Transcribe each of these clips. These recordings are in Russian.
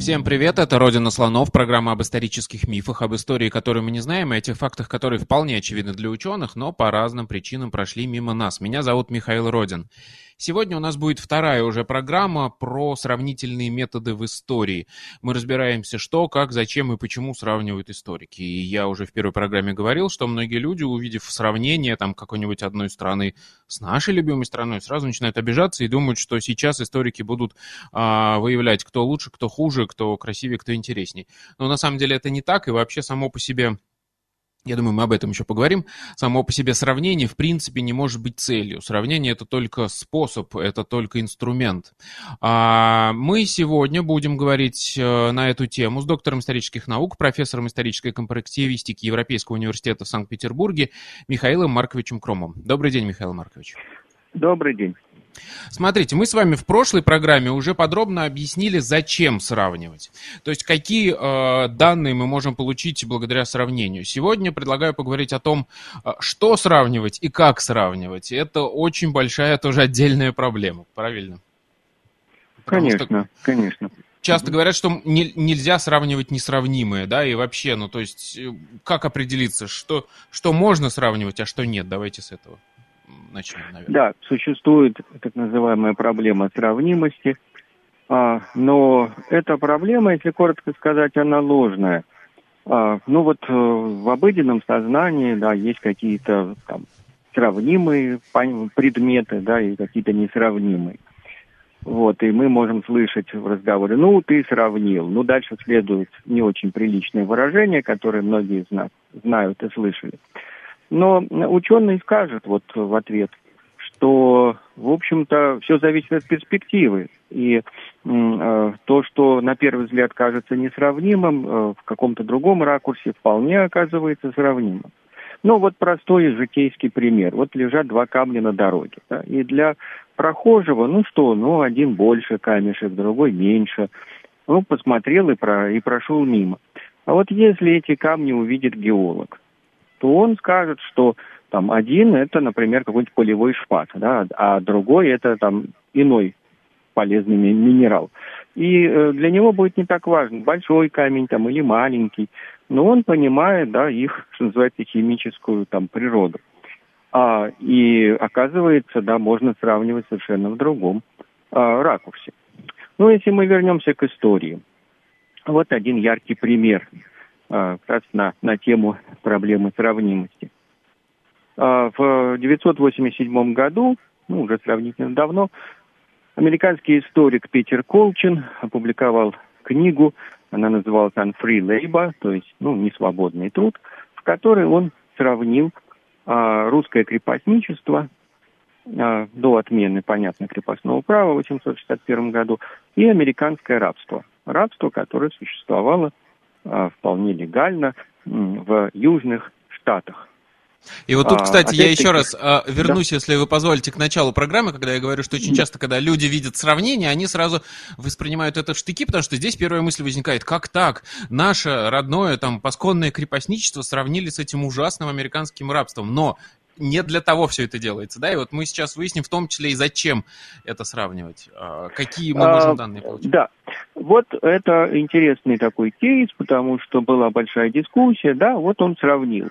Всем привет, это «Родина слонов», программа об исторических мифах, об истории, которую мы не знаем, и о тех фактах, которые вполне очевидны для ученых, но по разным причинам прошли мимо нас. Меня зовут Михаил Родин. Сегодня у нас будет вторая уже программа про сравнительные методы в истории. Мы разбираемся, что, как, зачем и почему сравнивают историки. И я уже в первой программе говорил, что многие люди, увидев сравнение там какой-нибудь одной страны с нашей любимой страной, сразу начинают обижаться и думают, что сейчас историки будут а, выявлять, кто лучше, кто хуже, кто красивее, кто интересней. Но на самом деле это не так, и вообще само по себе я думаю, мы об этом еще поговорим. Само по себе сравнение, в принципе, не может быть целью. Сравнение – это только способ, это только инструмент. А мы сегодня будем говорить э, на эту тему с доктором исторических наук, профессором исторической компарактивистики Европейского университета в Санкт-Петербурге Михаилом Марковичем Кромом. Добрый день, Михаил Маркович. Добрый день. Смотрите, мы с вами в прошлой программе уже подробно объяснили, зачем сравнивать. То есть, какие э, данные мы можем получить благодаря сравненению. Сегодня предлагаю поговорить о том, э, что сравнивать и как сравнивать. Это очень большая тоже отдельная проблема, правильно? Потому конечно, что... конечно. Часто говорят, что не, нельзя сравнивать несравнимое, да, и вообще, ну, то есть, э, как определиться, что, что можно сравнивать, а что нет? Давайте с этого начнем, наверное. Да, существует так называемая проблема сравнимости, а, но эта проблема, если коротко сказать, она ложная. А, ну вот э, в обыденном сознании, да, есть какие-то там сравнимые предметы, да, и какие-то несравнимые. Вот, и мы можем слышать в разговоре, ну, ты сравнил. Ну, дальше следует не очень приличное выражение, которое многие из нас знают и слышали. Но ученый скажет вот в ответ, что, в общем-то, все зависит от перспективы. И э, то, что на первый взгляд кажется несравнимым, э, в каком-то другом ракурсе вполне оказывается сравнимым. Ну, вот простой житейский пример. Вот лежат два камня на дороге. Да, и для прохожего, ну что, ну, один больше камешек, другой меньше. Ну, посмотрел и, про, и прошел мимо. А вот если эти камни увидит геолог, то он скажет, что там один это, например, какой-нибудь полевой шпат, да, а другой это там иной полезный минерал. И э, для него будет не так важно, большой камень там или маленький, но он понимает, да, их, что называется, химическую там природу. А, и оказывается, да, можно сравнивать совершенно в другом а, ракурсе. Ну, если мы вернемся к истории. Вот один яркий пример – как раз на, на тему проблемы сравнимости. А, в 1987 году, ну, уже сравнительно давно, американский историк Питер Колчин опубликовал книгу, она называлась «Unfree Labor», то есть, ну, несвободный труд, в которой он сравнил а, русское крепостничество а, до отмены, понятно, крепостного права в 1861 году и американское рабство. Рабство, которое существовало а, вполне легально в Южных Штатах. И вот тут, а, кстати, а, я еще раз а, вернусь, да. если вы позволите, к началу программы, когда я говорю, что очень часто, когда люди видят сравнение, они сразу воспринимают это в штыки, потому что здесь первая мысль возникает, как так? Наше родное, там, пасконное крепостничество сравнили с этим ужасным американским рабством. Но не для того все это делается, да, и вот мы сейчас выясним в том числе и зачем это сравнивать, а, какие мы можем данные получить. Да, вот это интересный такой кейс, потому что была большая дискуссия, да, вот он сравнил,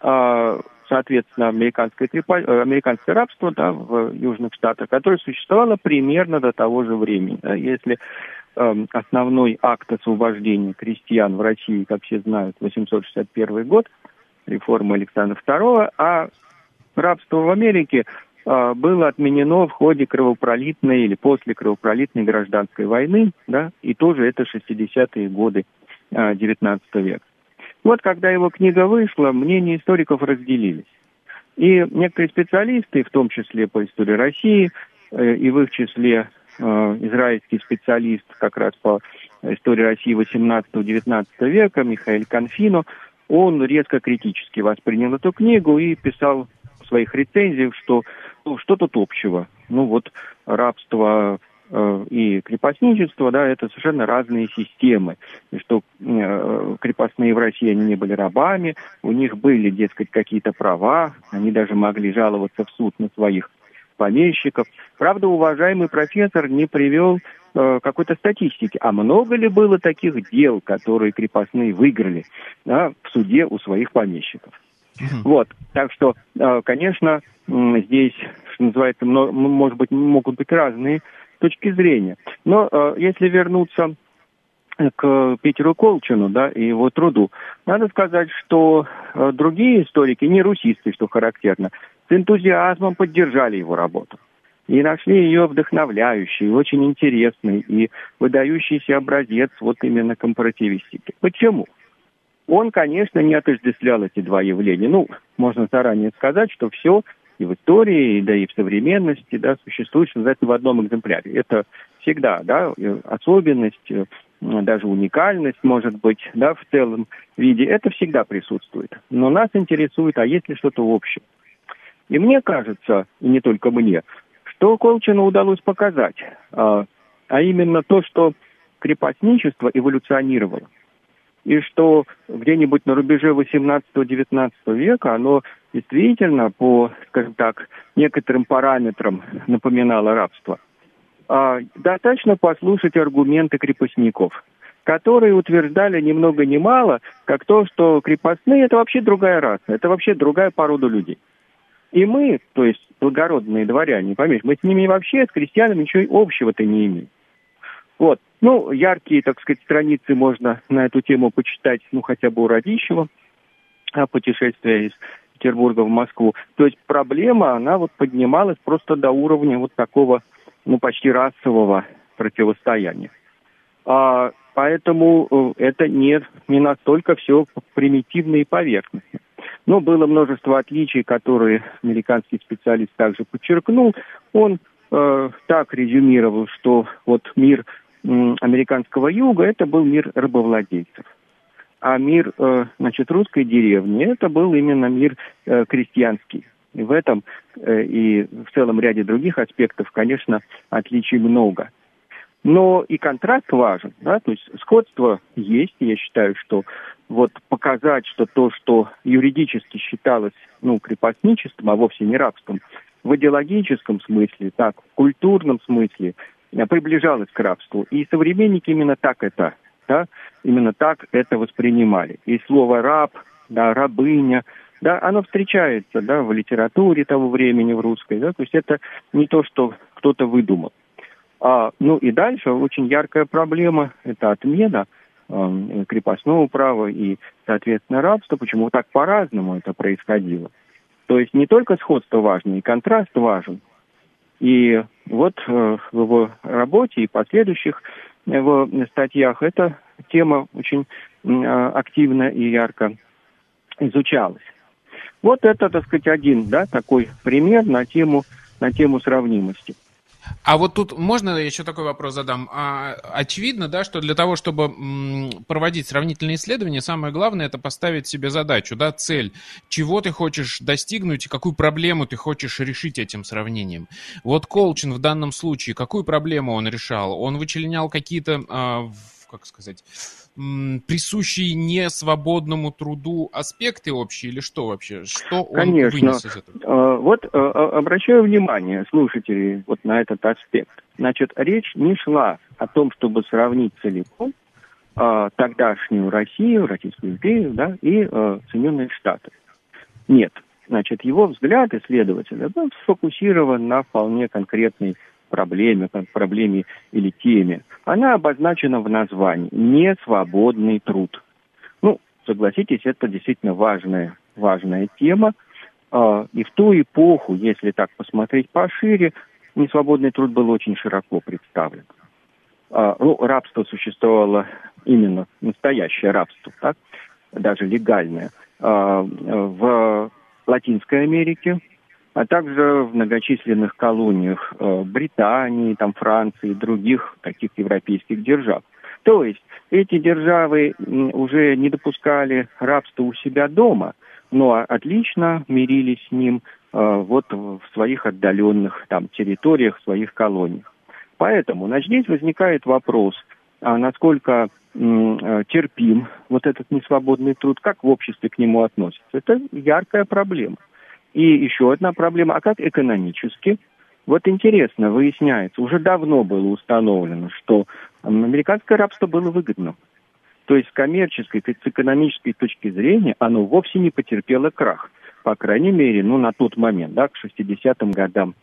а, соответственно, американское, э, американское рабство, да, в Южных Штатах, которое существовало примерно до того же времени, да, если эм, основной акт освобождения крестьян в России, как все знают, 861 год, реформа Александра II, а рабство в Америке а, было отменено в ходе кровопролитной или после кровопролитной гражданской войны, да, и тоже это 60-е годы XIX а, века. Вот когда его книга вышла, мнения историков разделились. И некоторые специалисты, в том числе по истории России, э, и в их числе э, израильский специалист как раз по истории России 18-19 века Михаил Конфино, он резко критически воспринял эту книгу и писал своих рецензиях, что ну, что тут общего. Ну вот рабство э, и крепостничество, да, это совершенно разные системы. И что э, крепостные в России они не были рабами, у них были, дескать, какие-то права, они даже могли жаловаться в суд на своих помещиков. Правда, уважаемый профессор не привел э, какой-то статистики. А много ли было таких дел, которые крепостные выиграли да, в суде у своих помещиков? Вот, так что, э, конечно, здесь, что называется, может быть, могут быть разные точки зрения. Но э, если вернуться к Питеру Колчину да, и его труду. Надо сказать, что э, другие историки, не русисты, что характерно, с энтузиазмом поддержали его работу и нашли ее вдохновляющей, очень интересной и выдающийся образец вот именно компаративистики. Почему? Он, конечно, не отождествлял эти два явления. Ну, можно заранее сказать, что все и в истории, да и в современности, да, существует, что в одном экземпляре. Это всегда, да, особенность, э, даже уникальность, может быть, да, в целом виде, это всегда присутствует. Но нас интересует, а есть ли что-то общее. И мне кажется, и не только мне, что Колчину удалось показать, а, а именно то, что крепостничество эволюционировало. И что где-нибудь на рубеже 18-19 века оно действительно по, скажем так, некоторым параметрам напоминало рабство. А, достаточно послушать аргументы крепостников, которые утверждали ни много ни мало, как то, что крепостные – это вообще другая раса, это вообще другая порода людей. И мы, то есть благородные дворяне, понимаешь, мы с ними вообще, с крестьянами ничего общего-то не имеем. Вот. Ну, яркие, так сказать, страницы можно на эту тему почитать, ну, хотя бы у Радищева, о путешествии из Петербурга в Москву. То есть проблема, она вот поднималась просто до уровня вот такого, ну, почти расового противостояния. А, поэтому э, это не, не настолько все примитивно и поверхностно. Но было множество отличий, которые американский специалист также подчеркнул. Он э, так резюмировал, что вот мир американского юга это был мир рабовладельцев. А мир, э, значит, русской деревни это был именно мир э, крестьянский. И в этом э, и в целом ряде других аспектов, конечно, отличий много. Но и контраст важен, да, то есть сходство есть, я считаю, что вот показать, что то, что юридически считалось, ну, крепостничеством, а вовсе не рабством, в идеологическом смысле, так, в культурном смысле, э, приближалось к рабству. И современники именно так это, да, именно так это воспринимали. И слово «раб», да, «рабыня», да, оно встречается, да, в литературе того времени, в русской, да, то есть это не то, что кто-то выдумал. А, ну и дальше очень яркая проблема – это отмена э, крепостного права и, соответственно, рабства. Почему так по-разному это происходило? То есть не только сходство важно, и контраст важен. И вот э, в его работе и последующих его статьях эта тема очень э, активно и ярко изучалась. Вот это, так сказать, один да, такой пример на тему, на тему сравнимости. А вот тут можно я еще такой вопрос задам? А, очевидно, да, что для того, чтобы проводить сравнительные исследования, самое главное это поставить себе задачу, да, цель, чего ты хочешь достигнуть и какую проблему ты хочешь решить этим сравнением. Вот Колчин в данном случае, какую проблему он решал? Он вычленял какие-то, а, как сказать, присущие не свободному труду аспекты общие или что вообще? Что он Конечно. вынес из этого? А, вот а, а, обращаю внимание слушателей вот на этот аспект. Значит, речь не шла о том, чтобы сравнить целиком тогдашнюю Россию, Российскую империю, да, и Соединенные Штаты. Нет. Значит, его взгляд исследователя был сфокусирован на вполне конкретной проблеме, проблеме или теме, она обозначена в названии «несвободный труд». Ну, согласитесь, это действительно важная, важная тема. А, и в ту эпоху, если так посмотреть пошире, несвободный труд был очень широко представлен. А, ну, рабство существовало именно настоящее рабство, так, даже легальное. А, в Латинской Америке, а также в многочисленных колониях э, Британии, там, Франции и других таких европейских держав. То есть эти державы уже не допускали рабства у себя дома, но отлично мирились с ним э, вот в своих отдаленных там территориях, в своих колониях. Поэтому значит, здесь возникает вопрос, а насколько э, терпим вот этот несвободный труд, как в обществе к нему относятся. Это яркая проблема. И еще одна проблема, а как экономически? Вот интересно, выясняется, уже давно было установлено, что американское рабство было выгодно. То есть с коммерческой, с экономической точки зрения оно вовсе не потерпело крах. По крайней мере, ну, на тот момент, да, к 60-м годам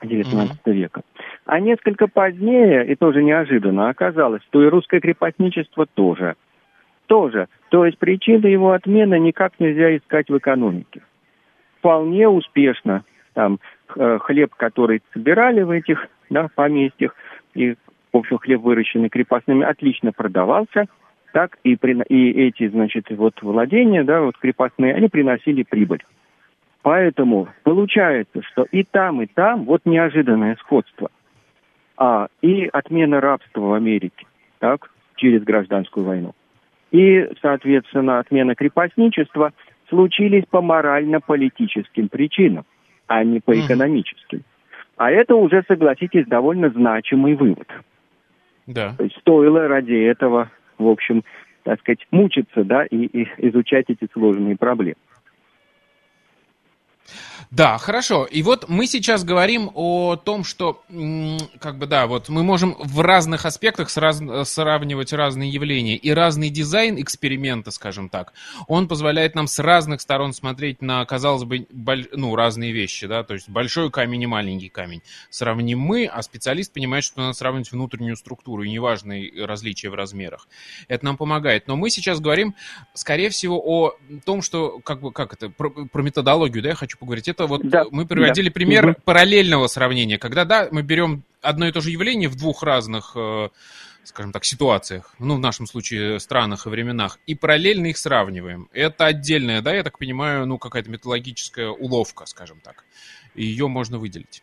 XIX mm-hmm. века. А несколько позднее, и тоже неожиданно, оказалось, что и русское крепостничество тоже. Тоже. То есть причины его отмены никак нельзя искать в экономике. Вполне успешно там э, хлеб, который собирали в этих да, поместьях, и, в общем, хлеб, выращенный крепостными, отлично продавался, так, и, при, и эти, значит, вот владения, да, вот крепостные, они приносили прибыль. Поэтому получается, что и там, и там вот неожиданное сходство. А, и отмена рабства в Америке, так, через гражданскую войну. И, соответственно, отмена крепостничества случились по морально-политическим причинам а не по экономическим. А это уже, согласитесь, довольно значимый вывод. Да. То есть стоило ради этого, в общем, так сказать, мучиться, да, и, и изучать эти сложные проблемы. Да, хорошо. И вот мы сейчас говорим о том, что, как бы, да, вот мы можем в разных аспектах сраз... сравнивать разные явления. И разный дизайн эксперимента, скажем так, он позволяет нам с разных сторон смотреть на, казалось бы, боль... ну, разные вещи, да, то есть большой камень и маленький камень. Сравним мы, а специалист понимает, что надо сравнивать внутреннюю структуру, и неважные различия в размерах. Это нам помогает. Но мы сейчас говорим, скорее всего, о том, что, как бы, как это, про, про методологию, да, я хочу поговорить. Это вот да, мы приводили да. пример угу. параллельного сравнения, когда, да, мы берем одно и то же явление в двух разных, э, скажем так, ситуациях, ну, в нашем случае, странах и временах, и параллельно их сравниваем. Это отдельная, да, я так понимаю, ну, какая-то методологическая уловка, скажем так. И ее можно выделить.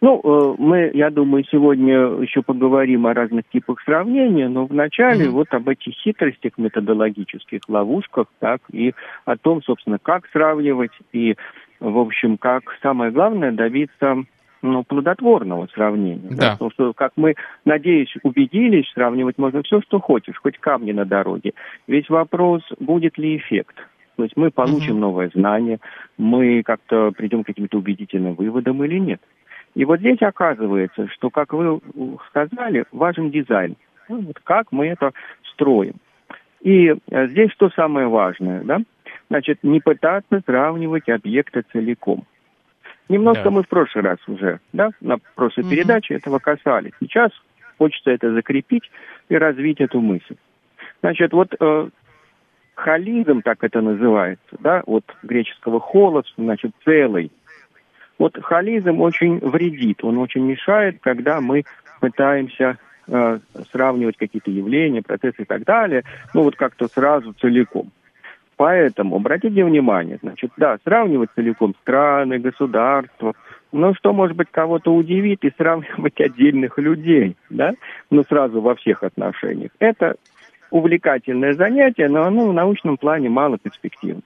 Ну, э, мы, я думаю, сегодня еще поговорим о разных типах сравнения, но вначале mm-hmm. вот об этих хитростях методологических, ловушках, так, и о том, собственно, как сравнивать, и, в общем, как самое главное добиться ну, плодотворного сравнения. Да. Да? Потому что, как мы, надеюсь, убедились, сравнивать можно все, что хочешь, хоть камни на дороге. Весь вопрос, будет ли эффект. То есть мы получим угу. новое знание, мы как-то придем к каким-то убедительным выводам или нет. И вот здесь оказывается, что, как вы сказали, важен дизайн. Ну, вот как мы это строим. И э, здесь что самое важное, да? Значит, не пытаться сравнивать объекты целиком. Немножко да. мы в прошлый раз уже, да, на прошлой угу. передаче этого касались. Сейчас хочется это закрепить и развить эту мысль. Значит, вот э, холизм, так это называется, да, вот греческого холос, значит, целый, вот холизм очень вредит, он очень мешает, когда мы пытаемся э, сравнивать какие-то явления, процессы и так далее, ну вот как-то сразу целиком. Поэтому обратите внимание, значит, да, сравнивать целиком страны, государства, но что, может быть, кого-то удивит и сравнивать отдельных людей, да, ну сразу во всех отношениях. Это увлекательное занятие, но оно в научном плане мало перспективно.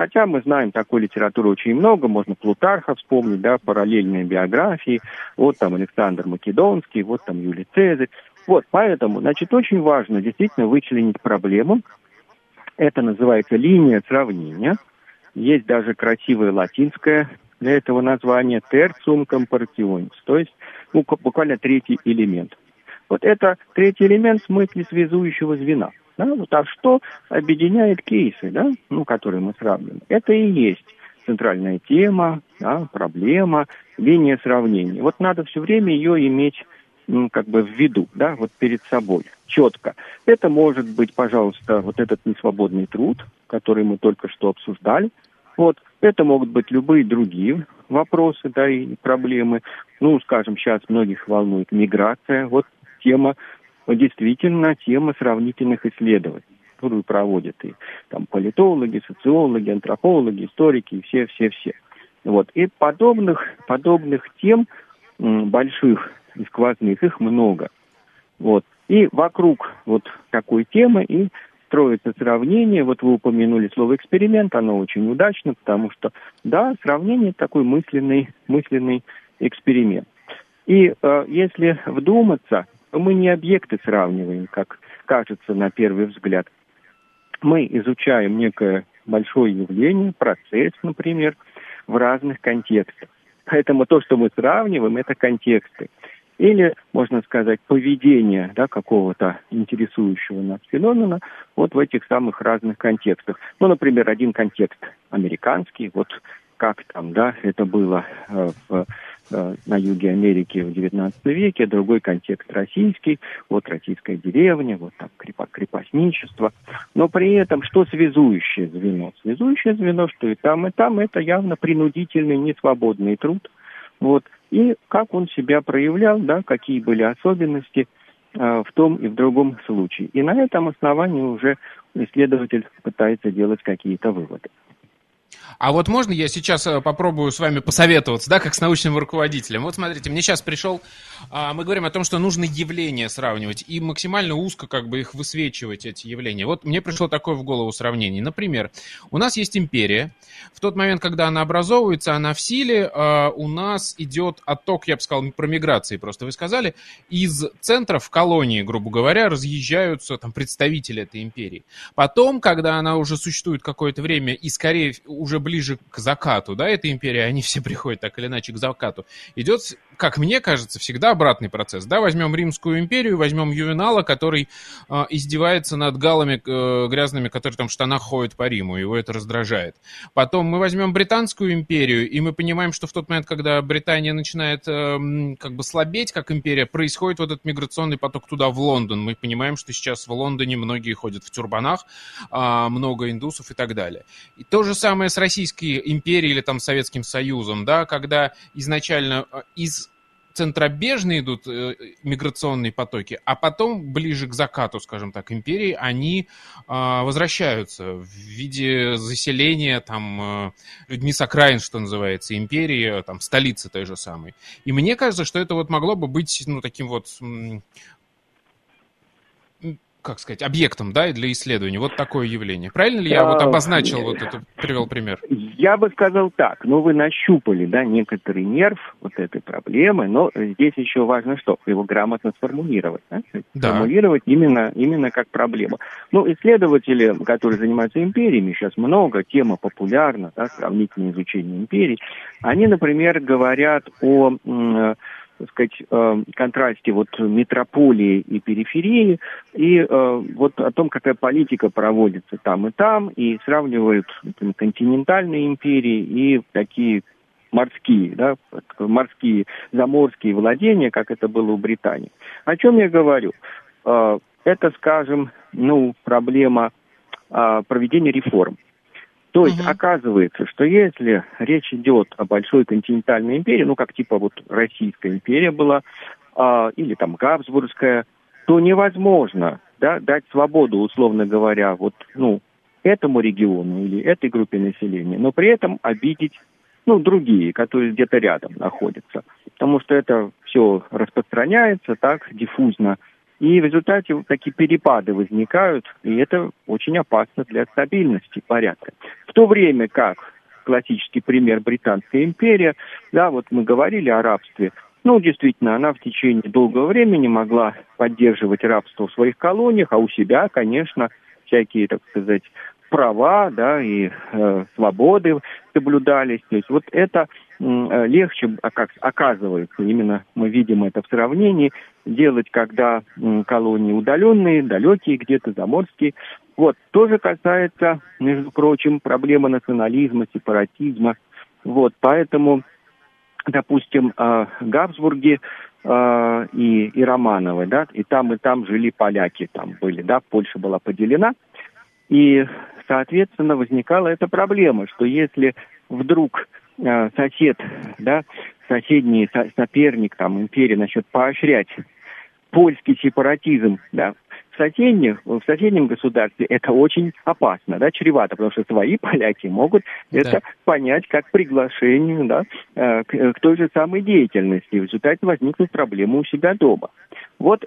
Хотя мы знаем такой литературы очень много, можно Плутарха вспомнить, да, параллельные биографии, вот там Александр Македонский, вот там Юлий Цезарь. Вот, поэтому, значит, очень важно действительно вычленить проблему. Это называется линия сравнения. Есть даже красивое латинское для этого название tertium comparationis, то есть ну, буквально третий элемент. Вот это третий элемент в смысле связующего звена. Да? Вот, а что объединяет кейсы, да? ну, которые мы сравниваем? Это и есть центральная тема, да, проблема, линия сравнения. Вот надо все время ее иметь ну, как бы в виду, да, вот перед собой, четко. Это может быть, пожалуйста, вот этот несвободный труд, который мы только что обсуждали. Вот, это могут быть любые другие вопросы, да, и проблемы. Ну, скажем, сейчас многих волнует миграция. Вот тема действительно тема сравнительных исследований, которую проводят и там политологи, социологи, антропологи, историки, и все-все-все. Вот. И подобных, подобных тем больших и сквозных, их много. Вот. И вокруг вот такой темы и строится сравнение. Вот вы упомянули слово эксперимент, оно очень удачно, потому что, да, сравнение такой мысленный, мысленный эксперимент. И э, если вдуматься, мы не объекты сравниваем, как кажется на первый взгляд. Мы изучаем некое большое явление, процесс, например, в разных контекстах. Поэтому то, что мы сравниваем, это контексты. Или, можно сказать, поведение да, какого-то интересующего нас феномена вот в этих самых разных контекстах. Ну, например, один контекст американский, вот как там, да, это было э, в Э, на юге Америки в XIX веке, другой контекст российский, вот российская деревня, вот там крепостничество. Но при этом что связующее звено? Связующее звено, что и там, и там это явно принудительный, несвободный труд. Вот. И как он себя проявлял, да, какие были особенности э, в том и в другом случае. И на этом основании уже исследователь пытается делать какие-то выводы. А вот можно я сейчас э, попробую с вами посоветоваться, да, как с научным руководителем? Вот смотрите, мне сейчас пришел, а, мы говорим о том, что нужно явления сравнивать и максимально узко как бы их высвечивать, эти явления. Вот мне пришло такое в голову сравнение. Например, у нас есть империя. В тот момент, когда она образовывается, она в силе, а, у нас идет отток, я бы сказал, про миграции просто вы сказали, из центров колонии, грубо говоря, разъезжаются там представители этой империи. Потом, когда она уже существует какое-то время и скорее уже ближе к закату, да, этой империи, они все приходят так или иначе к закату, идет, как мне кажется, всегда обратный процесс, да, возьмем Римскую империю, возьмем Ювенала, который э, издевается над галами э, грязными, которые там в штанах ходят по Риму, его это раздражает. Потом мы возьмем Британскую империю, и мы понимаем, что в тот момент, когда Британия начинает э, как бы слабеть как империя, происходит вот этот миграционный поток туда, в Лондон. Мы понимаем, что сейчас в Лондоне многие ходят в тюрбанах, э, много индусов и так далее. И то же самое с Российской империей или там Советским Союзом, да, когда изначально э, из центробежные идут э, миграционные потоки, а потом ближе к закату, скажем так, империи, они э, возвращаются в виде заселения там э, людьми с окраин, что называется, империи, там столицы той же самой. И мне кажется, что это вот могло бы быть ну таким вот как сказать, объектом, да, для исследования. Вот такое явление. Правильно ли я вот обозначил, вот это, привел пример? Я бы сказал так. Ну, вы нащупали, да, некоторый нерв вот этой проблемы, но здесь еще важно что? Его грамотно сформулировать. Да? Да. Сформулировать именно, именно как проблему. Ну, исследователи, которые занимаются империями, сейчас много, тема популярна, да, сравнительное изучение империй, они, например, говорят о так сказать, э, контрасте вот метрополии и периферии, и э, вот о том, какая политика проводится там и там, и сравнивают например, континентальные империи и такие морские, да, морские, заморские владения, как это было у Британии. О чем я говорю? Э, это, скажем, ну, проблема проведения реформ. То есть угу. оказывается, что если речь идет о большой континентальной империи, ну как типа вот Российская империя была, а, или там Габсбургская, то невозможно да, дать свободу, условно говоря, вот, ну, этому региону или этой группе населения, но при этом обидеть ну, другие, которые где-то рядом находятся. Потому что это все распространяется так диффузно и в результате вот такие перепады возникают, и это очень опасно для стабильности порядка. В то время как классический пример Британская империя, да, вот мы говорили о рабстве, ну, действительно, она в течение долгого времени могла поддерживать рабство в своих колониях, а у себя, конечно, всякие, так сказать, права, да, и э, свободы соблюдались. То есть вот это э, легче, а как оказывается, именно мы видим это в сравнении, делать, когда э, колонии удаленные, далекие, где-то заморские. Вот, тоже касается, между прочим, проблемы национализма, сепаратизма. Вот, поэтому, допустим, э, Габсбурги э, и, и Романовы, да, и там, и там жили поляки, там были, да, Польша была поделена. И соответственно, возникала эта проблема, что если вдруг э, сосед, да, соседний со- соперник, там, империя, начнет поощрять польский сепаратизм, да, соседних, в соседнем государстве это очень опасно, да, чревато, потому что свои поляки могут да. это понять как приглашение, да, э, к, к той же самой деятельности. В результате возникнут проблемы у себя дома. Вот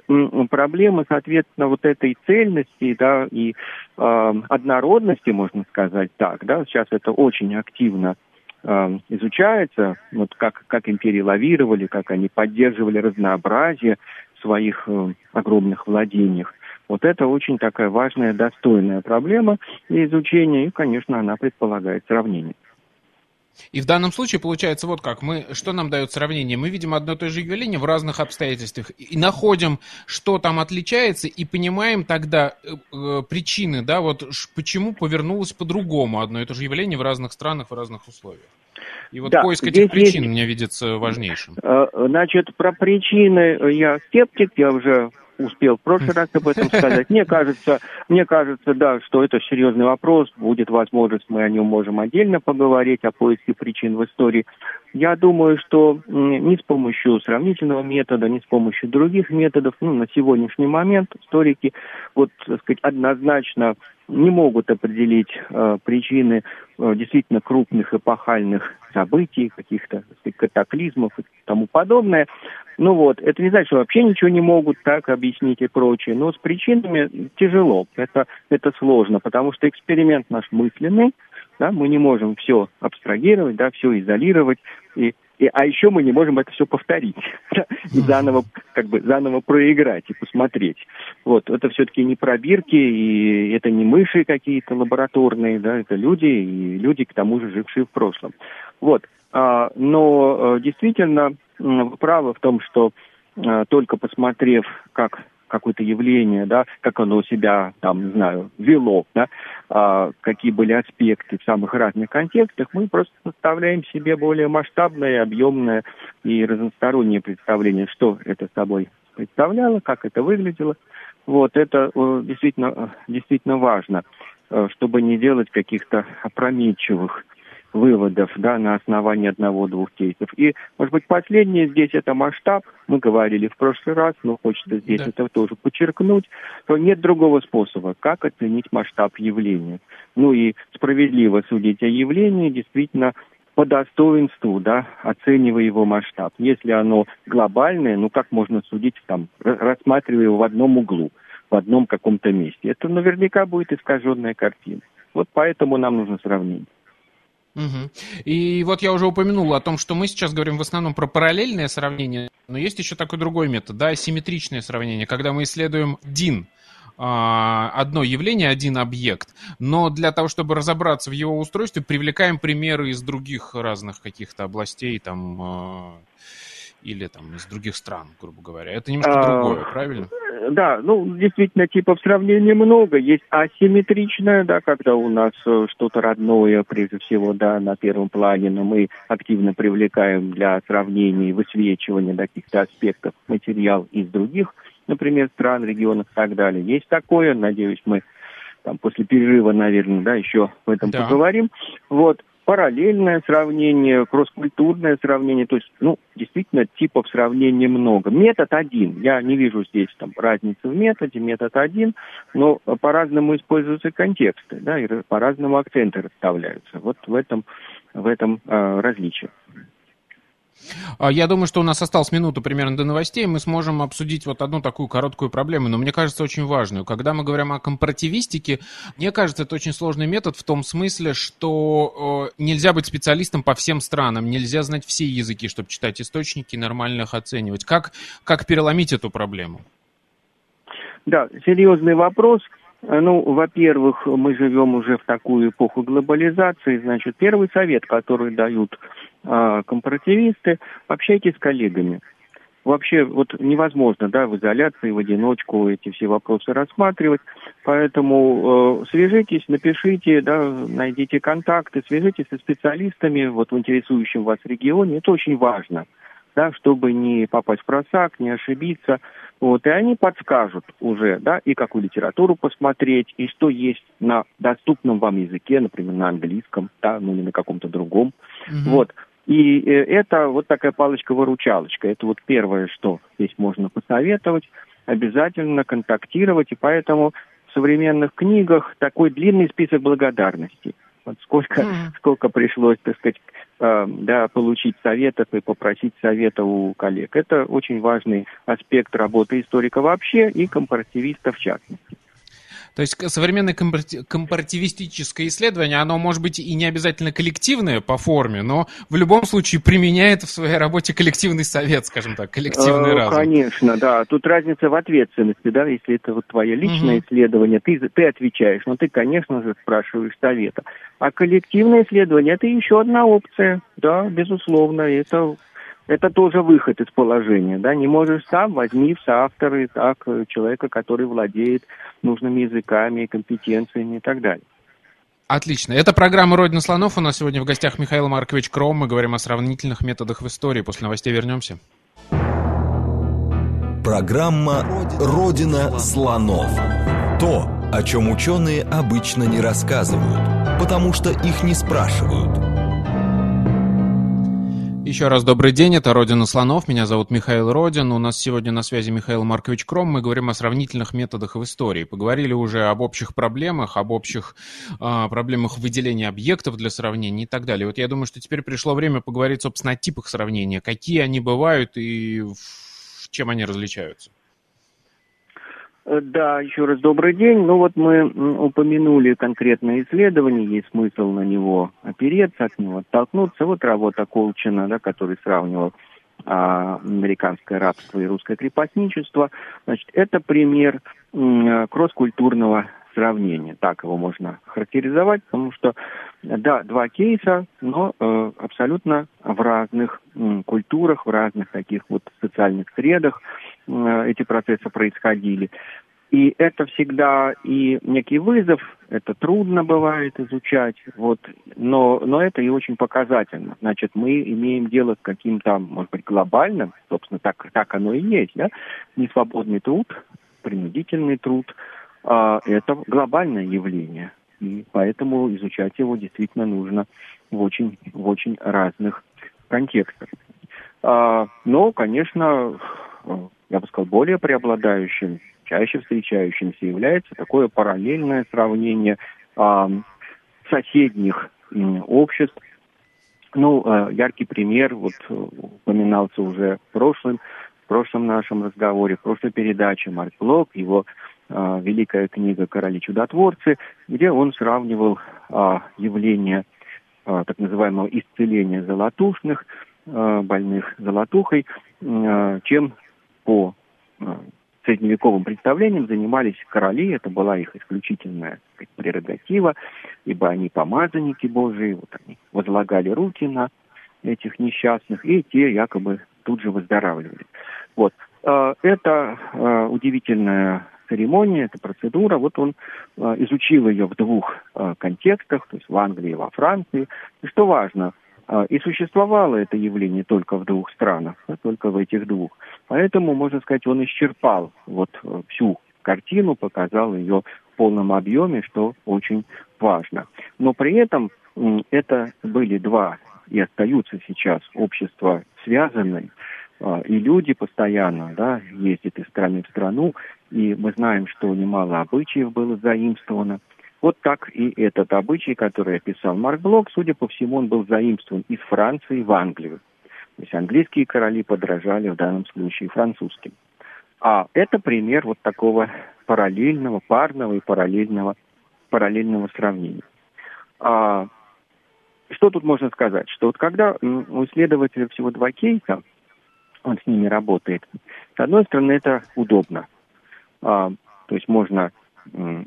проблема, соответственно, вот этой цельности, да, и э, однородности, можно сказать так, да, сейчас это очень активно э, изучается, вот как, как империи лавировали, как они поддерживали разнообразие своих э, огромных владениях. Вот это очень такая важная, достойная проблема для изучения, и, конечно, она предполагает сравнение. И в данном случае получается вот как. Мы, что нам дает сравнение? Мы видим одно и то же явление в разных обстоятельствах и находим, что там отличается, и понимаем тогда э, э причины, да, вот почему повернулось по-другому одно и то же явление в разных странах, в разных условиях. И вот да, поиск этих причин есть... мне видится важнейшим. Э, значит, про причины я скептик, я уже успел в прошлый раз об этом сказать. Мне кажется, мне кажется, да, что это серьезный вопрос. Будет возможность, мы о нем можем отдельно поговорить, о поиске причин в истории. Я думаю, что не с помощью сравнительного метода, не с помощью других методов, ну, на сегодняшний момент историки, вот, так сказать, однозначно не могут определить э, причины э, действительно крупных эпохальных событий, каких-то катаклизмов и тому подобное. Ну вот, это не значит, что вообще ничего не могут так объяснить и прочее, но с причинами тяжело, это, это сложно, потому что эксперимент наш мысленный, да, мы не можем все абстрагировать, да, все изолировать, и и, а еще мы не можем это все повторить и заново, как бы, заново проиграть и посмотреть. Вот, это все-таки не пробирки, и это не мыши какие-то лабораторные, да, это люди, и люди, к тому же, жившие в прошлом. Вот, а, но э, действительно, вы правы в том, что э, только посмотрев, как какое-то явление, да, как оно себя, там, не знаю, вело, да, а, какие были аспекты в самых разных контекстах, мы просто составляем себе более масштабное, объемное и разностороннее представление, что это собой представляло, как это выглядело. Вот, это э, действительно, э, действительно важно, э, чтобы не делать каких-то опрометчивых выводов да, на основании одного-двух кейсов. И, может быть, последнее здесь это масштаб. Мы говорили в прошлый раз, но хочется здесь да. это тоже подчеркнуть, что нет другого способа, как оценить масштаб явления. Ну и справедливо судить о явлении действительно по достоинству, да, оценивая его масштаб. Если оно глобальное, ну как можно судить, там, рассматривая его в одном углу, в одном каком-то месте? Это наверняка будет искаженная картина. Вот поэтому нам нужно сравнение. Угу. И вот я уже упомянул о том, что мы сейчас говорим в основном про параллельное сравнение, но есть еще такой другой метод, да, асимметричное сравнение, когда мы исследуем DIN, а, одно явление, один объект, но для того, чтобы разобраться в его устройстве, привлекаем примеры из других разных каких-то областей, там, а, или там из других стран, грубо говоря. Это немножко а, другое, правильно? Да, ну, действительно, типов сравнения много. Есть асимметричное, да, когда у нас э, что-то родное, прежде всего, да, на первом плане, но мы активно привлекаем для сравнения и высвечивания каких-то аспектов материал из других, например, стран, регионов и так далее. Есть такое, надеюсь, мы там после перерыва, наверное, да, еще в этом да. поговорим. Вот параллельное сравнение, кросс-культурное сравнение, то есть, ну, действительно, типов сравнения много. Метод один, я не вижу здесь там разницы в методе, метод один, но по-разному используются контексты, да, и по-разному акценты расставляются. Вот в этом, в этом э, различие. А, я думаю, что у нас осталось минуту примерно до новостей, мы сможем обсудить вот одну такую короткую проблему, но мне кажется очень важную. Когда мы говорим о компаративистике, мне кажется, это очень сложный метод в том смысле, что нельзя быть специалистом по всем странам, нельзя знать все языки, чтобы читать источники и нормально их оценивать. Как, как переломить эту проблему? Да, серьезный вопрос. Э, ну, во-первых, мы живем уже в такую эпоху глобализации. Значит, первый совет, который дают э, компаративисты, общайтесь с коллегами. Вообще, вот невозможно, да, в изоляции, в одиночку эти все вопросы рассматривать. Поэтому э, свяжитесь, напишите, да, найдите контакты, свяжитесь со специалистами вот в интересующем вас регионе. Это очень важно, да, чтобы не попасть в просак, не ошибиться. Вот, и они подскажут уже, да, и какую литературу посмотреть, и что есть на доступном вам языке, например, на английском, да, ну или на каком-то другом. Mm-hmm. Вот. И э, это вот такая палочка-выручалочка. Это вот первое, что здесь можно посоветовать. обязательно контактировать, и поэтому в современных книгах такой длинный список благодарностей. Вот сколько, mm. сколько пришлось, так сказать, да, получить советов и попросить совета у коллег. Это очень важный аспект работы историка вообще и компаративиста в частности. То есть современное компаративистическое исследование, оно может быть и не обязательно коллективное по форме, но в любом случае применяет в своей работе коллективный совет, скажем так, коллективный э, разум. Конечно, да. Тут разница в ответственности, да, если это вот твое личное угу. исследование, ты, ты отвечаешь, но ты, конечно же, спрашиваешь совета. А коллективное исследование – это еще одна опция, да, безусловно, это это тоже выход из положения, да, не можешь сам, возьми в соавторы так, э, человека, который владеет нужными языками, компетенциями и так далее. Отлично. Это программа «Родина слонов». У нас сегодня в гостях Михаил Маркович Кром. Мы говорим о сравнительных методах в истории. После новостей вернемся. Программа «Родина слонов». То, о чем ученые обычно не рассказывают, потому что их не спрашивают – еще раз добрый день, это «Родина слонов», меня зовут Михаил Родин, у нас сегодня на связи Михаил Маркович Кром, мы говорим о сравнительных методах в истории. Поговорили уже об общих проблемах, об общих э, проблемах выделения объектов для сравнения и так далее. Вот я думаю, что теперь пришло время поговорить, собственно, о типах сравнения, какие они бывают и чем они различаются. Э, да, еще раз добрый день. Ну вот мы упомянули конкретное исследование, есть смысл на него опереться, от него оттолкнуться. Вот работа Колчина, да, который сравнивал а, американское рабство и русское крепостничество. Значит, это пример м, кросс-культурного сравнения. Так его можно характеризовать, потому что, да, два кейса, но э, абсолютно в разных м, культурах, в разных таких вот социальных средах. Э, эти процессы происходили. И это всегда и некий вызов, это трудно бывает изучать, вот, но, но это и очень показательно. Значит, мы имеем дело с каким-то, может быть, глобальным, собственно, так, так оно и есть, да, несвободный труд, принудительный труд, это глобальное явление. И поэтому изучать его действительно нужно в очень, в очень разных контекстах. А, но, конечно, я бы сказал, более преобладающим, чаще встречающимся является такое параллельное сравнение э, соседних обществ. Ну, яркий пример, вот упоминался уже в прошлом, в прошлом нашем разговоре, в прошлой передаче Марк Блок, его великая книга «Короли чудотворцы», где он сравнивал э, явление э, так называемого исцеления золотушных, больных золотухой, чем по средневековым представлениям занимались короли, это была их исключительная сказать, прерогатива, ибо они помазанники Божии, вот они возлагали руки на этих несчастных, и те якобы тут же выздоравливали. Вот. Это удивительная церемония, это процедура. Вот он изучил ее в двух контекстах, то есть в Англии и во Франции. И что важно, а, и существовало это явление только в двух странах, только в этих двух. Поэтому, можно сказать, он исчерпал вот э, всю картину, показал ее в полном объеме, что очень важно. Но при этом это были два и остаются сейчас общества связанные, и люди постоянно да, ездят из страны в страну, и мы знаем, что немало обычаев было заимствовано – вот так и этот обычай, который описал Марк Блок, судя по всему, он был заимствован из Франции в Англию. То есть английские короли подражали в данном случае французским. А это пример вот такого параллельного, парного и параллельного, параллельного сравнения. А, что тут можно сказать? Что вот когда у исследователя всего два кейса, он с ними работает, с одной стороны, это удобно. А, то есть можно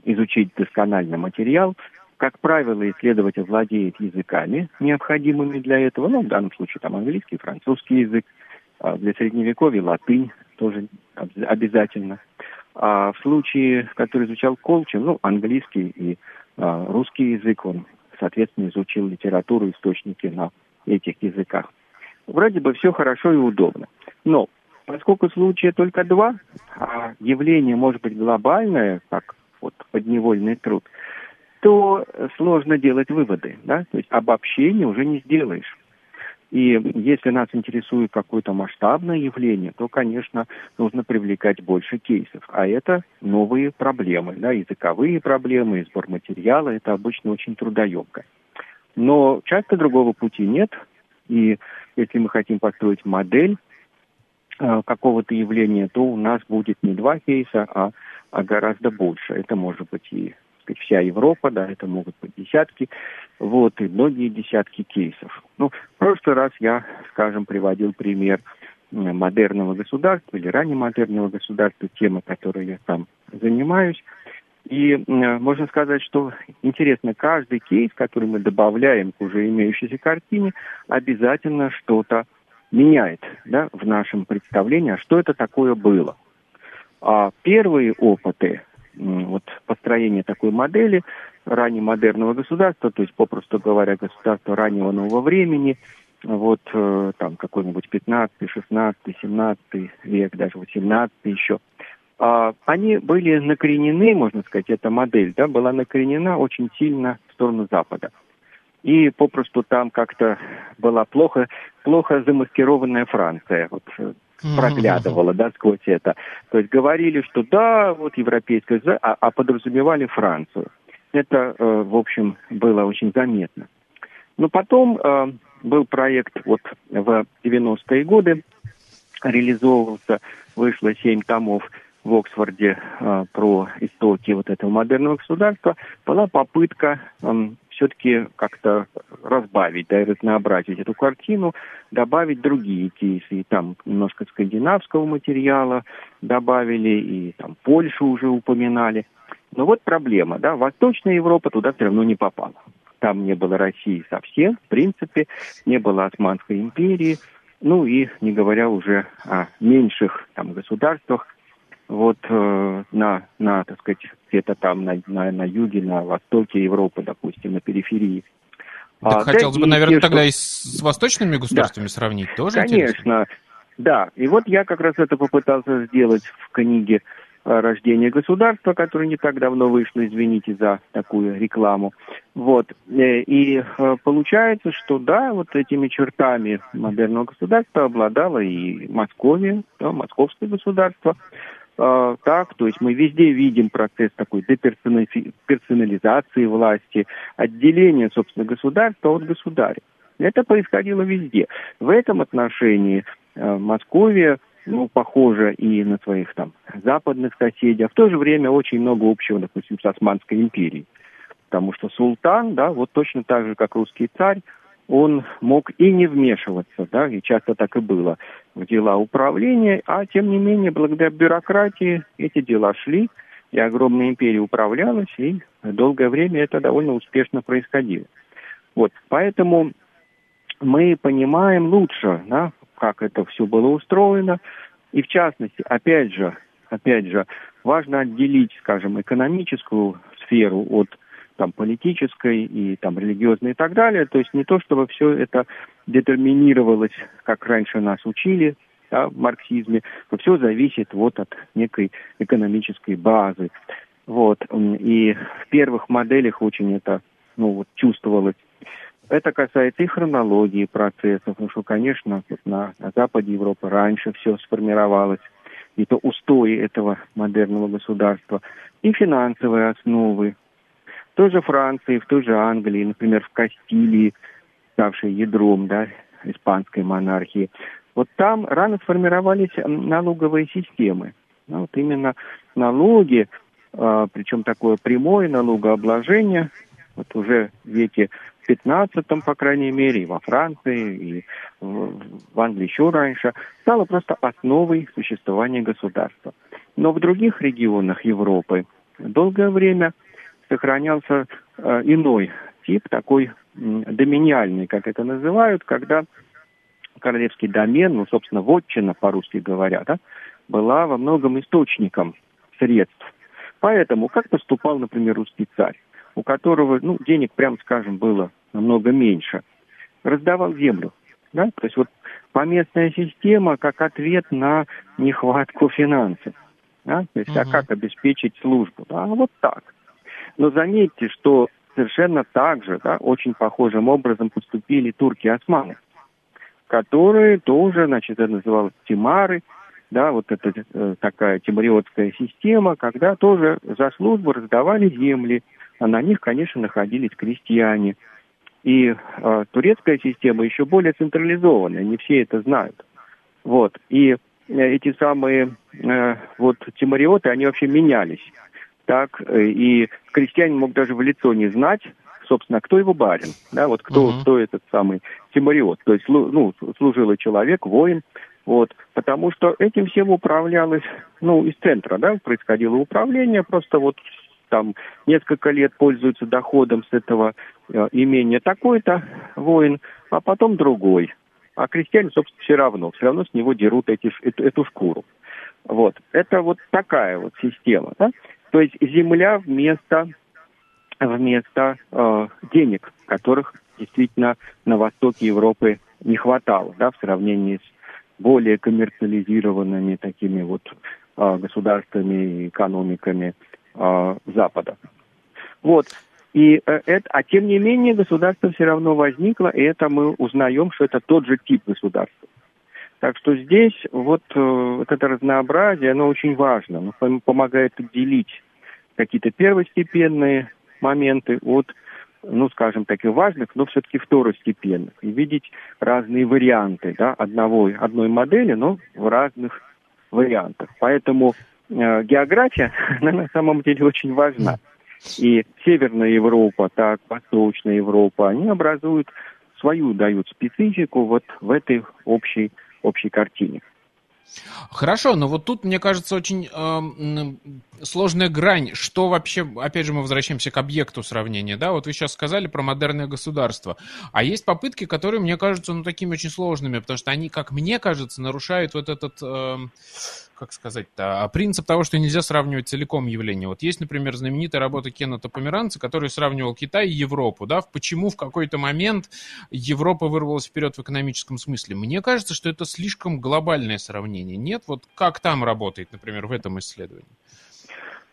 изучить досконально материал. Как правило, исследователь владеет языками, необходимыми для этого. Ну, в данном случае там английский, французский язык. А для средневековья латынь тоже обязательно. А в случае, который изучал Колчин, ну, английский и а, русский язык, он, соответственно, изучил литературу, источники на этих языках. Вроде бы все хорошо и удобно. Но поскольку случая только два, а явление может быть глобальное, как вот подневольный труд, то сложно делать выводы, да, то есть обобщение уже не сделаешь. И если нас интересует какое-то масштабное явление, то, конечно, нужно привлекать больше кейсов. А это новые проблемы, да, языковые проблемы, сбор материала, это обычно очень трудоемко. Но часто другого пути нет, и если мы хотим построить модель э, какого-то явления, то у нас будет не два кейса, а, а гораздо больше. Это может быть и сказать, вся Европа, да, это могут быть десятки, вот, и многие десятки кейсов. Ну, в прошлый раз я, скажем, приводил пример модерного государства или раннемодерного государства, тема, которой я там занимаюсь. И можно сказать, что интересно, каждый кейс, который мы добавляем к уже имеющейся картине, обязательно что-то меняет да, в нашем представлении, а что это такое было. А первые опыты вот построение такой модели раннемодерного государства, то есть, попросту говоря, государства раннего нового времени, вот э, там какой-нибудь 15, 16, 17 век, даже 18 еще, они были накоренены, можно сказать, эта модель, да, была накоренена очень сильно в сторону Запада. И попросту там как-то была плохо, плохо замаскированная Франция. Вот э, проглядывало, да, сквозь это. То есть говорили, что да, вот европейская, а, а подразумевали Францию. Это, э, в общем, было очень заметно. Но потом э, был проект вот в 90-е годы, реализовывался, вышло семь томов в Оксфорде э, про истоки вот этого модерного государства, была попытка э, все-таки как-то разбавить, да, и разнообразить эту картину, добавить другие кейсы. И там немножко скандинавского материала добавили, и там Польшу уже упоминали. Но вот проблема, да, Восточная Европа туда все равно не попала. Там не было России совсем, в принципе, не было Османской империи, ну и не говоря уже о меньших там государствах, вот э, на, на, так сказать, где-то там на, на, на юге, на востоке Европы, допустим, на периферии. Так а, хотелось да, бы, наверное, те, тогда что... и с восточными государствами да. сравнить тоже Конечно, интересно. да. И вот я как раз это попытался сделать в книге рождения государства, которое не так давно вышло, извините за такую рекламу. Вот. Э, и э, получается, что да, вот этими чертами модерного государства обладало и Московия, да, московское государство. А, так, то есть мы везде видим процесс такой деперсонализации власти, отделения, собственно, государства от государя. Это происходило везде. В этом отношении э, Московия, ну, похожа и на своих там западных соседей, а в то же время очень много общего, допустим, с Османской империей. Потому что султан, да, вот точно так же, как русский царь, он мог и не вмешиваться, да, и часто так и было, в дела управления, а тем не менее, благодаря бюрократии эти дела шли, и огромная империя управлялась, и долгое время это довольно успешно происходило. Вот, поэтому мы понимаем лучше, да, как это все было устроено, и в частности, опять же, опять же, важно отделить, скажем, экономическую сферу от там, политической и там, религиозной и так далее. То есть не то, чтобы все это детерминировалось, как раньше нас учили да, в марксизме, но все зависит вот от некой экономической базы. Вот. И в первых моделях очень это ну, вот, чувствовалось. Это касается и хронологии процессов, потому что, конечно, на, на Западе Европы раньше все сформировалось, и то устои этого модерного государства, и финансовые основы, той же Франции, в той же Англии, например, в Кастилии, ставшей ядром да, испанской монархии, вот там рано сформировались налоговые системы. Ну, вот именно налоги, э, причем такое прямое налогообложение, вот уже в веке 15 по крайней мере, и во Франции, и в, в Англии еще раньше, стало просто основой существования государства. Но в других регионах Европы долгое время сохранялся э, иной тип, такой доминиальный, как это называют, когда королевский домен, ну, собственно, вотчина, по-русски говоря, да, была во многом источником средств. Поэтому, как поступал, например, русский царь, у которого, ну, денег, прям скажем, было намного меньше, раздавал землю, да, то есть вот поместная система как ответ на нехватку финансов, да, то есть, угу. а как обеспечить службу, да, вот так. Но заметьте, что совершенно так же, да, очень похожим образом поступили турки-османы. которые тоже, значит, это называлось тимары, да, вот это э, такая тимариотская система, когда тоже за службу раздавали земли, а на них, конечно, находились крестьяне. И э, турецкая система еще более централизованная, не все это знают. Вот. И э, эти самые э, вот тимариоты, они вообще менялись. Так, э, и крестьянин мог даже в лицо не знать, собственно, кто его барин, да, вот кто, uh-huh. кто этот самый тимариот, то есть, ну, служилый человек, воин, вот, потому что этим всем управлялось, ну, из центра, да, происходило управление, просто вот там несколько лет пользуются доходом с этого э, имения такой-то воин, а потом другой. А крестьяне, собственно, все равно, все равно с него дерут эти, эту, эту шкуру. Вот. Это вот такая вот система. Да? То есть земля вместо, вместо э, денег, которых действительно на востоке Европы не хватало, да, в сравнении с более коммерциализированными такими вот э, государствами и экономиками э, Запада. Вот. И э, это, а тем не менее государство все равно возникло, и это мы узнаем, что это тот же тип государства. Так что здесь вот, э, вот это разнообразие, оно очень важно, оно помогает отделить какие-то первостепенные моменты от, ну, скажем, таких важных, но все-таки второстепенных. И видеть разные варианты да, одного, одной модели, но в разных вариантах. Поэтому э, география, она на самом деле очень важна. И Северная Европа, так, Восточная Европа, они образуют свою, дают специфику вот в этой общей, общей картине. Хорошо, но вот тут, мне кажется, очень э, сложная грань. Что вообще, опять же, мы возвращаемся к объекту сравнения, да? Вот вы сейчас сказали про модерное государство. А есть попытки, которые, мне кажутся, ну, такими очень сложными, потому что они, как мне кажется, нарушают вот этот... Э, как сказать-то, а принцип того, что нельзя сравнивать целиком явление. Вот есть, например, знаменитая работа Кеннета Померанца, который сравнивал Китай и Европу, да, почему в какой-то момент Европа вырвалась вперед в экономическом смысле. Мне кажется, что это слишком глобальное сравнение. Нет? Вот как там работает, например, в этом исследовании?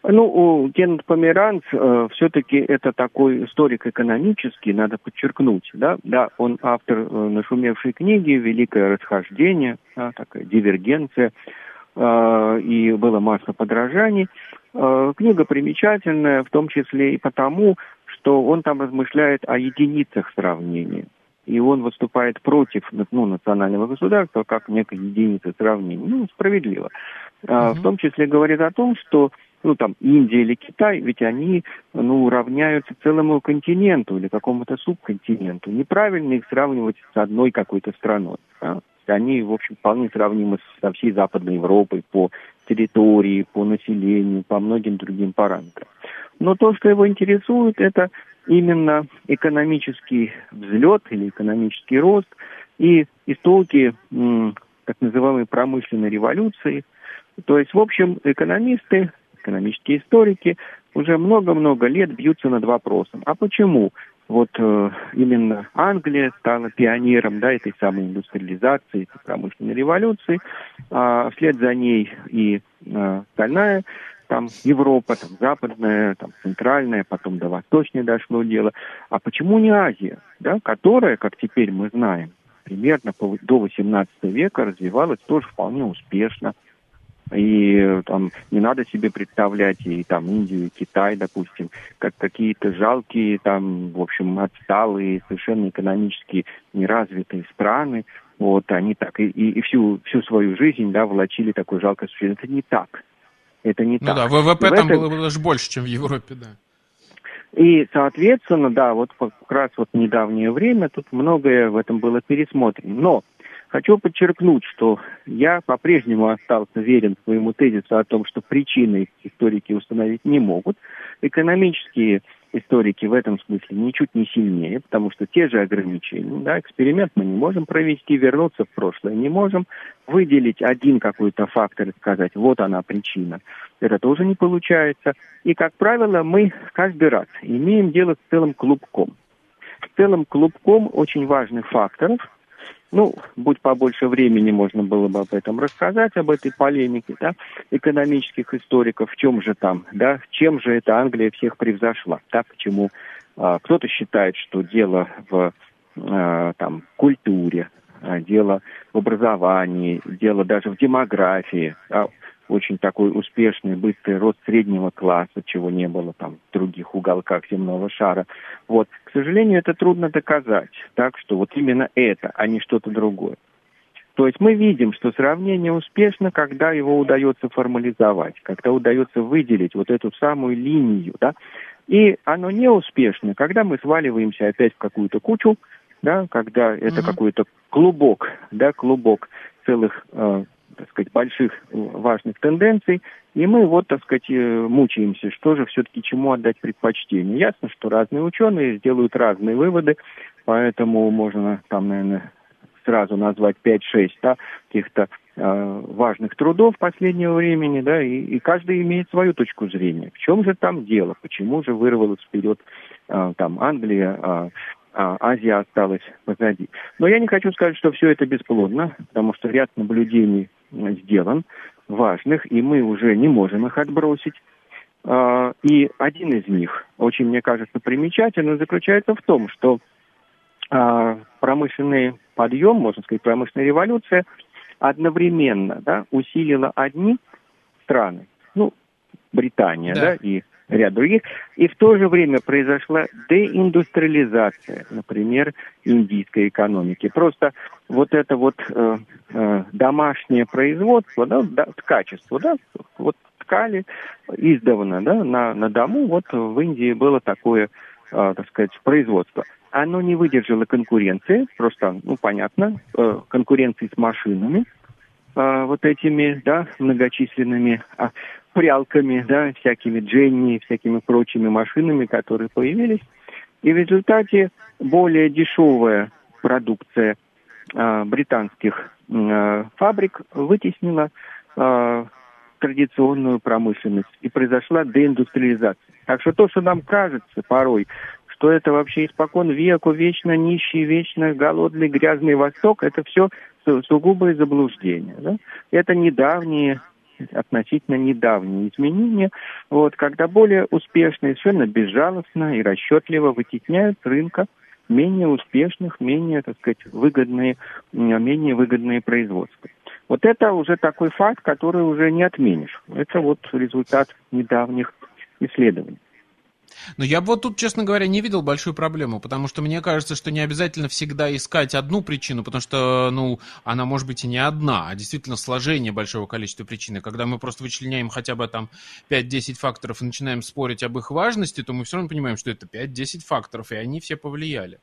Ну, Кеннет Померанц э, все-таки это такой историк экономический, надо подчеркнуть, да, да, он автор э, нашумевшей книги «Великое расхождение», да, такая дивергенция, и было масса подражаний. Э, книга примечательная, в том числе и потому, что он там размышляет о единицах сравнения. И он выступает против ну, национального государства как некой единицы сравнения. Ну, справедливо. Uh-huh. В том числе говорит о том, что ну, там, Индия или Китай, ведь они, ну, равняются целому континенту или какому-то субконтиненту. Неправильно их сравнивать с одной какой-то страной. Да? Они, в общем, вполне сравнимы со всей Западной Европой по территории, по населению, по многим другим параметрам. Но то, что его интересует, это именно экономический взлет или экономический рост и истоки так называемой промышленной революции. То есть, в общем, экономисты, экономические историки уже много-много лет бьются над вопросом. А почему вот э, именно Англия стала пионером да, этой самой индустриализации, этой промышленной революции, а вслед за ней и э, остальная там Европа, там западная, там центральная, потом до восточной дошло дело. А почему не Азия, да, которая, как теперь мы знаем, примерно до 18 века развивалась тоже вполне успешно, и там не надо себе представлять и там Индию, и Китай, допустим, как какие-то жалкие, там, в общем, отсталые, совершенно экономически неразвитые страны. Вот они так и, и, и всю, всю свою жизнь, да, влачили такой жалкое существо. Это не так. Это не ну так. да, ВВП и там этом... было даже больше, чем в Европе, да. И, соответственно, да, вот как раз вот недавнее время тут многое в этом было пересмотрено. Но Хочу подчеркнуть, что я по-прежнему остался верен своему тезису о том, что причины историки установить не могут. Экономические историки в этом смысле ничуть не сильнее, потому что те же ограничения. Да, эксперимент мы не можем провести, вернуться в прошлое не можем, выделить один какой-то фактор и сказать, вот она причина. Это тоже не получается. И, как правило, мы каждый раз имеем дело с целым клубком. С целым клубком очень важных факторов – ну, будь побольше времени, можно было бы об этом рассказать, об этой полемике, да, экономических историков, в чем же там, да, чем же эта Англия всех превзошла, да, почему а, кто-то считает, что дело в а, там, культуре, а, дело в образовании, дело даже в демографии. Да, очень такой успешный, быстрый рост среднего класса, чего не было там в других уголках земного шара. Вот. К сожалению, это трудно доказать, так что вот именно это, а не что-то другое. То есть мы видим, что сравнение успешно, когда его удается формализовать, когда удается выделить вот эту самую линию, да, и оно не успешно, когда мы сваливаемся опять в какую-то кучу, да, когда это mm-hmm. какой-то клубок, да, клубок целых, э, так сказать, больших важных тенденций, и мы вот, так сказать, э, мучаемся, что же все-таки чему отдать предпочтение. Ясно, что разные ученые сделают разные выводы, поэтому можно там, наверное, сразу назвать 5-6 да, каких-то э, важных трудов последнего времени, да, и, и каждый имеет свою точку зрения. В чем же там дело? Почему же вырвалась вперед э, там Англия, э, а Азия осталась позади. Но я не хочу сказать, что все это бесплодно, потому что ряд наблюдений сделан, важных, и мы уже не можем их отбросить. И один из них, очень, мне кажется, примечательный, заключается в том, что промышленный подъем, можно сказать, промышленная революция одновременно да, усилила одни страны, ну, Британия, да. да, и ряд других, и в то же время произошла деиндустриализация, например, индийской экономики. Просто вот это вот э, э, домашнее производство, да, да, качество, да, вот ткали издавна, да, на, на дому, вот в Индии было такое, э, так сказать, производство. Оно не выдержало конкуренции, просто, ну, понятно, э, конкуренции с машинами, э, вот этими, да, многочисленными а, прялками, да, всякими Дженни, всякими прочими машинами, которые появились. И в результате более дешевая продукция э, британских э, фабрик вытеснила э, традиционную промышленность и произошла деиндустриализация. Так что то, что нам кажется порой, что это вообще испокон веку, вечно нищий, вечно голодный, грязный Восток, это все сугубое заблуждение. Да? Это недавние относительно недавние изменения, вот, когда более успешные, совершенно безжалостно и расчетливо вытесняют рынка менее успешных, менее, так сказать, выгодные, менее выгодные производства. Вот это уже такой факт, который уже не отменишь. Это вот результат недавних исследований. Но я бы вот тут, честно говоря, не видел большую проблему, потому что мне кажется, что не обязательно всегда искать одну причину, потому что, ну, она может быть и не одна, а действительно сложение большого количества причин. И когда мы просто вычленяем хотя бы там 5-10 факторов и начинаем спорить об их важности, то мы все равно понимаем, что это 5-10 факторов, и они все повлияли.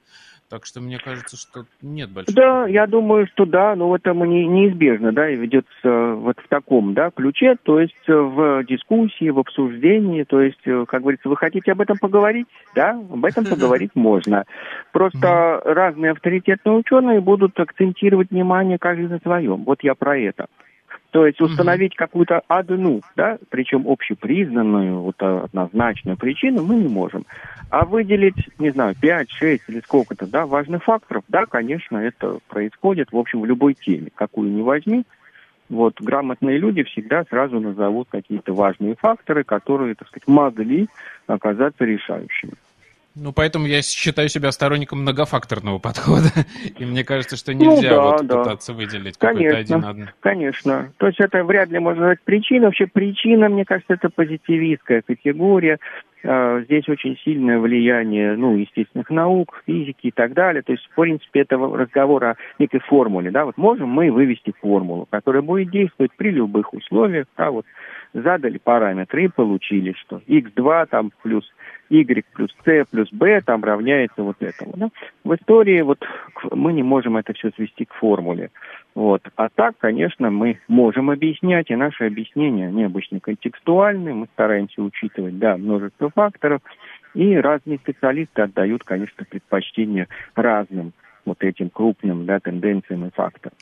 Так что мне кажется, что нет большого. Да, я думаю, что да, но это не, неизбежно, да, и ведется вот в таком, да, ключе, то есть э, в дискуссии, в обсуждении, то есть, э, как говорится, вы хотите об этом поговорить, да, об этом поговорить можно. Просто разные авторитетные ученые будут акцентировать внимание каждый на своем. Вот я про это. То есть установить какую-то одну, да, причем общепризнанную, вот однозначную причину мы не можем. А выделить, не знаю, 5, 6 или сколько-то, да, важных факторов, да, конечно, это происходит, в общем, в любой теме, какую ни возьми. Вот грамотные люди всегда сразу назовут какие-то важные факторы, которые, так сказать, могли оказаться решающими. Ну, поэтому я считаю себя сторонником многофакторного подхода. И мне кажется, что нельзя ну, да, вот да. пытаться выделить какой-то один. Конечно. То есть это вряд ли можно назвать причиной. Вообще причина, мне кажется, это позитивистская категория. А, здесь очень сильное влияние, ну, естественных наук, физики и так далее. То есть, в принципе, это разговор о некой формуле, да, вот можем мы вывести формулу, которая будет действовать при любых условиях, да, вот задали параметры и получили, что x2 там плюс y плюс c плюс b там равняется вот этому. Да? В истории вот мы не можем это все свести к формуле. Вот. А так, конечно, мы можем объяснять, и наши объяснения, они обычно контекстуальны, мы стараемся учитывать, да, множество факторов, и разные специалисты отдают, конечно, предпочтение разным вот этим крупным да, тенденциям и факторам.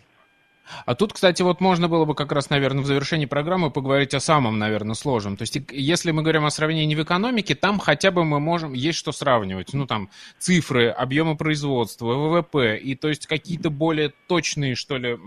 А тут, кстати, вот можно было бы как раз, наверное, в завершении программы поговорить о самом, наверное, сложном. То есть, если мы говорим о сравнении в экономике, там хотя бы мы можем, есть что сравнивать. Ну, там, цифры, объемы производства, ВВП, и то есть какие-то более точные, что ли,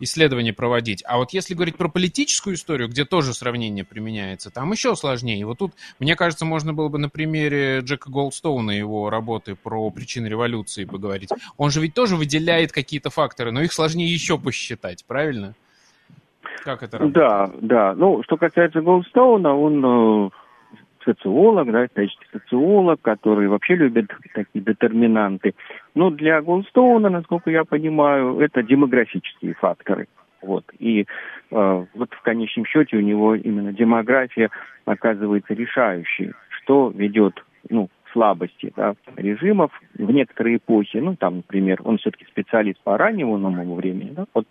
исследования проводить. А вот если говорить про политическую историю, где тоже сравнение применяется, там еще сложнее. Вот тут, мне кажется, можно было бы на примере Джека Голдстоуна, его работы про причины революции поговорить. Он же ведь тоже выделяет какие-то факторы, но их сложнее еще посчитать, правильно? Как это работает? Да, да. Ну, что касается Голдстоуна, он э, социолог, да, исторический социолог, который вообще любит такие детерминанты. Но для Голдстоуна, насколько я понимаю, это демографические факторы. Вот. И э, вот в конечном счете у него именно демография оказывается решающей, что ведет ну, к слабости да, режимов в некоторые эпохи. Ну, там, например, он все-таки специалист по раннему новому времени. Да, вот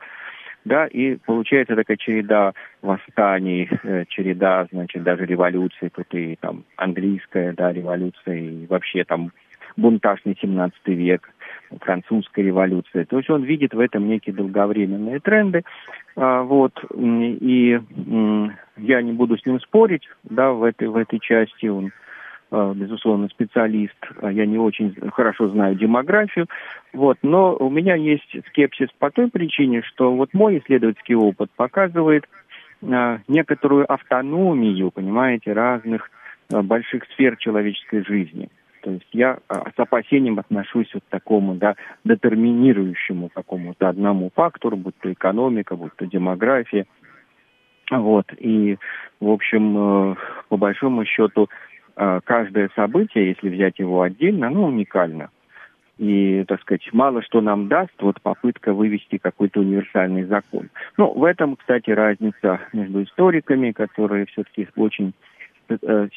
да, и получается такая череда восстаний, э, череда, значит, даже революции, тут и там английская, да, революция, и вообще там бунтажный 17 век, французская революция. То есть он видит в этом некие долговременные тренды, а, вот, и я не буду с ним спорить, да, в этой, в этой части он Э, безусловно, специалист, а я не очень хорошо знаю демографию, вот, но у меня есть скепсис по той причине, что вот мой исследовательский опыт показывает а, некоторую автономию, понимаете, разных а, больших сфер человеческой жизни. То есть я а, с опасением отношусь вот к такому, да, детерминирующему какому-то одному фактору, будь то экономика, будь то демография. Вот, и, в общем, э, по большому счету, а, каждое событие, если взять его отдельно, оно уникально. И, так сказать, мало что нам даст вот попытка вывести какой-то универсальный закон. Ну, в этом, кстати, разница между историками, которые все-таки очень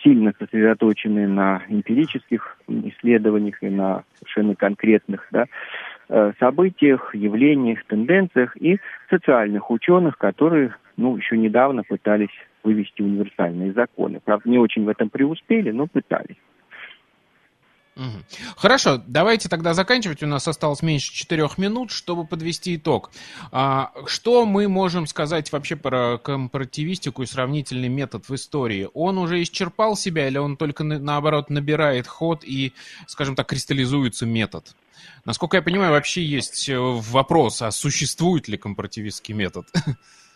сильно сосредоточены на эмпирических исследованиях и на совершенно конкретных да, э, событиях, явлениях, тенденциях, и социальных ученых, которые ну, еще недавно пытались вывести универсальные законы. Правда, не очень в этом преуспели, но пытались. Хорошо, давайте тогда заканчивать. У нас осталось меньше четырех минут, чтобы подвести итог. А, что мы можем сказать вообще про компаративистику и сравнительный метод в истории? Он уже исчерпал себя или он только наоборот набирает ход и, скажем так, кристаллизуется метод? Насколько я понимаю, вообще есть э, вопрос, а существует ли компаративистский метод?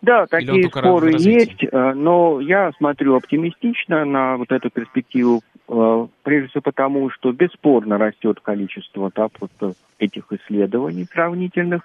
Да, такие споры есть, э, но я смотрю оптимистично на вот эту перспективу, э, прежде всего потому, что бесспорно растет количество да, просто этих исследований сравнительных,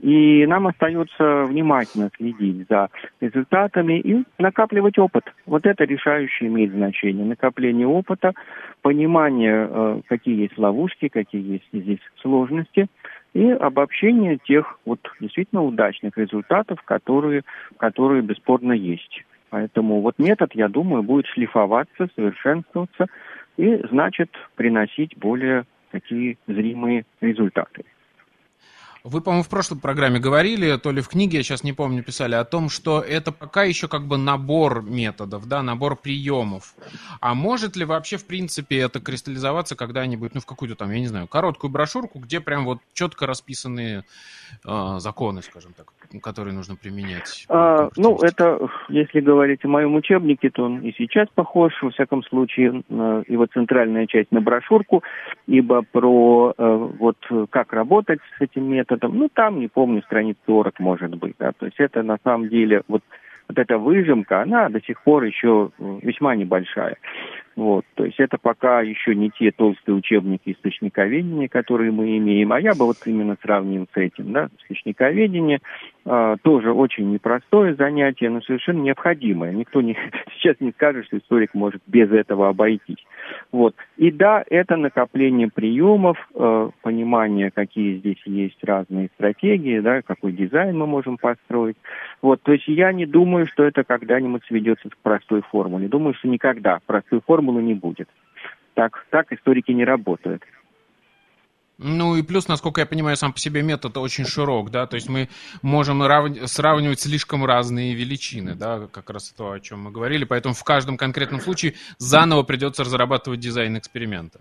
и нам остается внимательно следить за результатами и накапливать опыт. Вот это решающее имеет значение. Накопление опыта, понимание, э, какие есть ловушки, какие есть здесь сложности – и обобщение тех вот действительно удачных результатов, которые, которые бесспорно есть. Поэтому вот метод, я думаю, будет шлифоваться, совершенствоваться и, значит, приносить более такие зримые результаты. Вы, по-моему, в прошлой программе говорили, то ли в книге, я сейчас не помню, писали о том, что это пока еще как бы набор методов, да, набор приемов. А может ли вообще, в принципе, это кристаллизоваться когда-нибудь, ну, в какую-то там, я не знаю, короткую брошюрку, где прям вот четко расписанные э, законы, скажем так, которые нужно применять? А, ну, это, если говорить о моем учебнике, то он и сейчас похож, во всяком случае, его центральная часть на брошюрку, ибо про э, вот как работать с этим методом, методом, ну, там, не помню, страниц 40, может быть, да, то есть это на самом деле, вот, вот эта выжимка, она до сих пор еще весьма небольшая. Вот, то есть это пока еще не те толстые учебники источниковедения, которые мы имеем, а я бы вот именно сравнил с этим, да, источниковедение э, тоже очень непростое занятие, но совершенно необходимое. Никто не, сейчас не скажет, что историк может без этого обойтись. Вот. И да, это накопление приемов, э, понимание, какие здесь есть разные стратегии, да, какой дизайн мы можем построить. Вот, то есть я не думаю, что это когда-нибудь сведется к простой формуле. Думаю, что никогда простой формулы формулы не будет. Так, так историки не работают. Ну и плюс, насколько я понимаю, сам по себе метод очень широк, да, то есть мы можем рав... сравнивать слишком разные величины, да, как раз то, о чем мы говорили, поэтому в каждом конкретном случае заново придется разрабатывать дизайн эксперимента.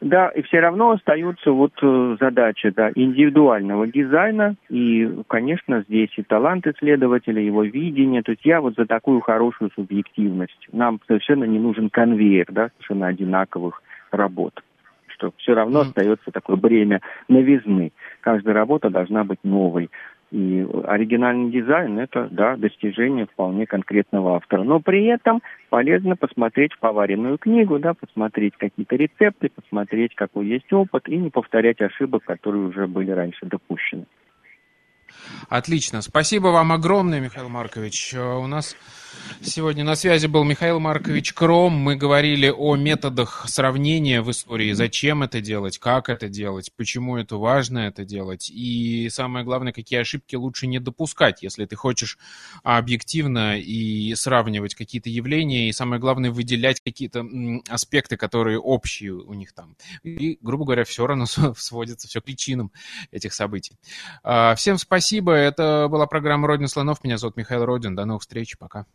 Да, и все равно остается вот э, задача да, индивидуального дизайна, и, конечно, здесь и талант исследователя, его видение. То есть я вот за такую хорошую субъективность. Нам совершенно не нужен конвейер, да, совершенно одинаковых работ. Что все равно остается такое бремя новизны. Каждая работа должна быть новой. И оригинальный дизайн – это, да, достижение вполне конкретного автора. Но при этом полезно посмотреть поваренную книгу, да, посмотреть какие-то рецепты, посмотреть, какой есть опыт, и не повторять ошибок, которые уже были раньше допущены. Отлично. Спасибо вам огромное, Михаил Маркович. Э, у нас сегодня на связи был Михаил Маркович Кром. Мы говорили о методах сравнения в истории. Зачем это делать, как это делать, почему это важно это делать. И самое главное, какие ошибки лучше не допускать, если ты хочешь объективно и сравнивать какие-то явления. И самое главное, выделять какие-то аспекты, которые общие у них там. И, грубо говоря, все равно сводится все к причинам этих событий. А, всем спасибо. Это была программа «Родина слонов». Меня зовут Михаил Родин. До новых встреч. Пока.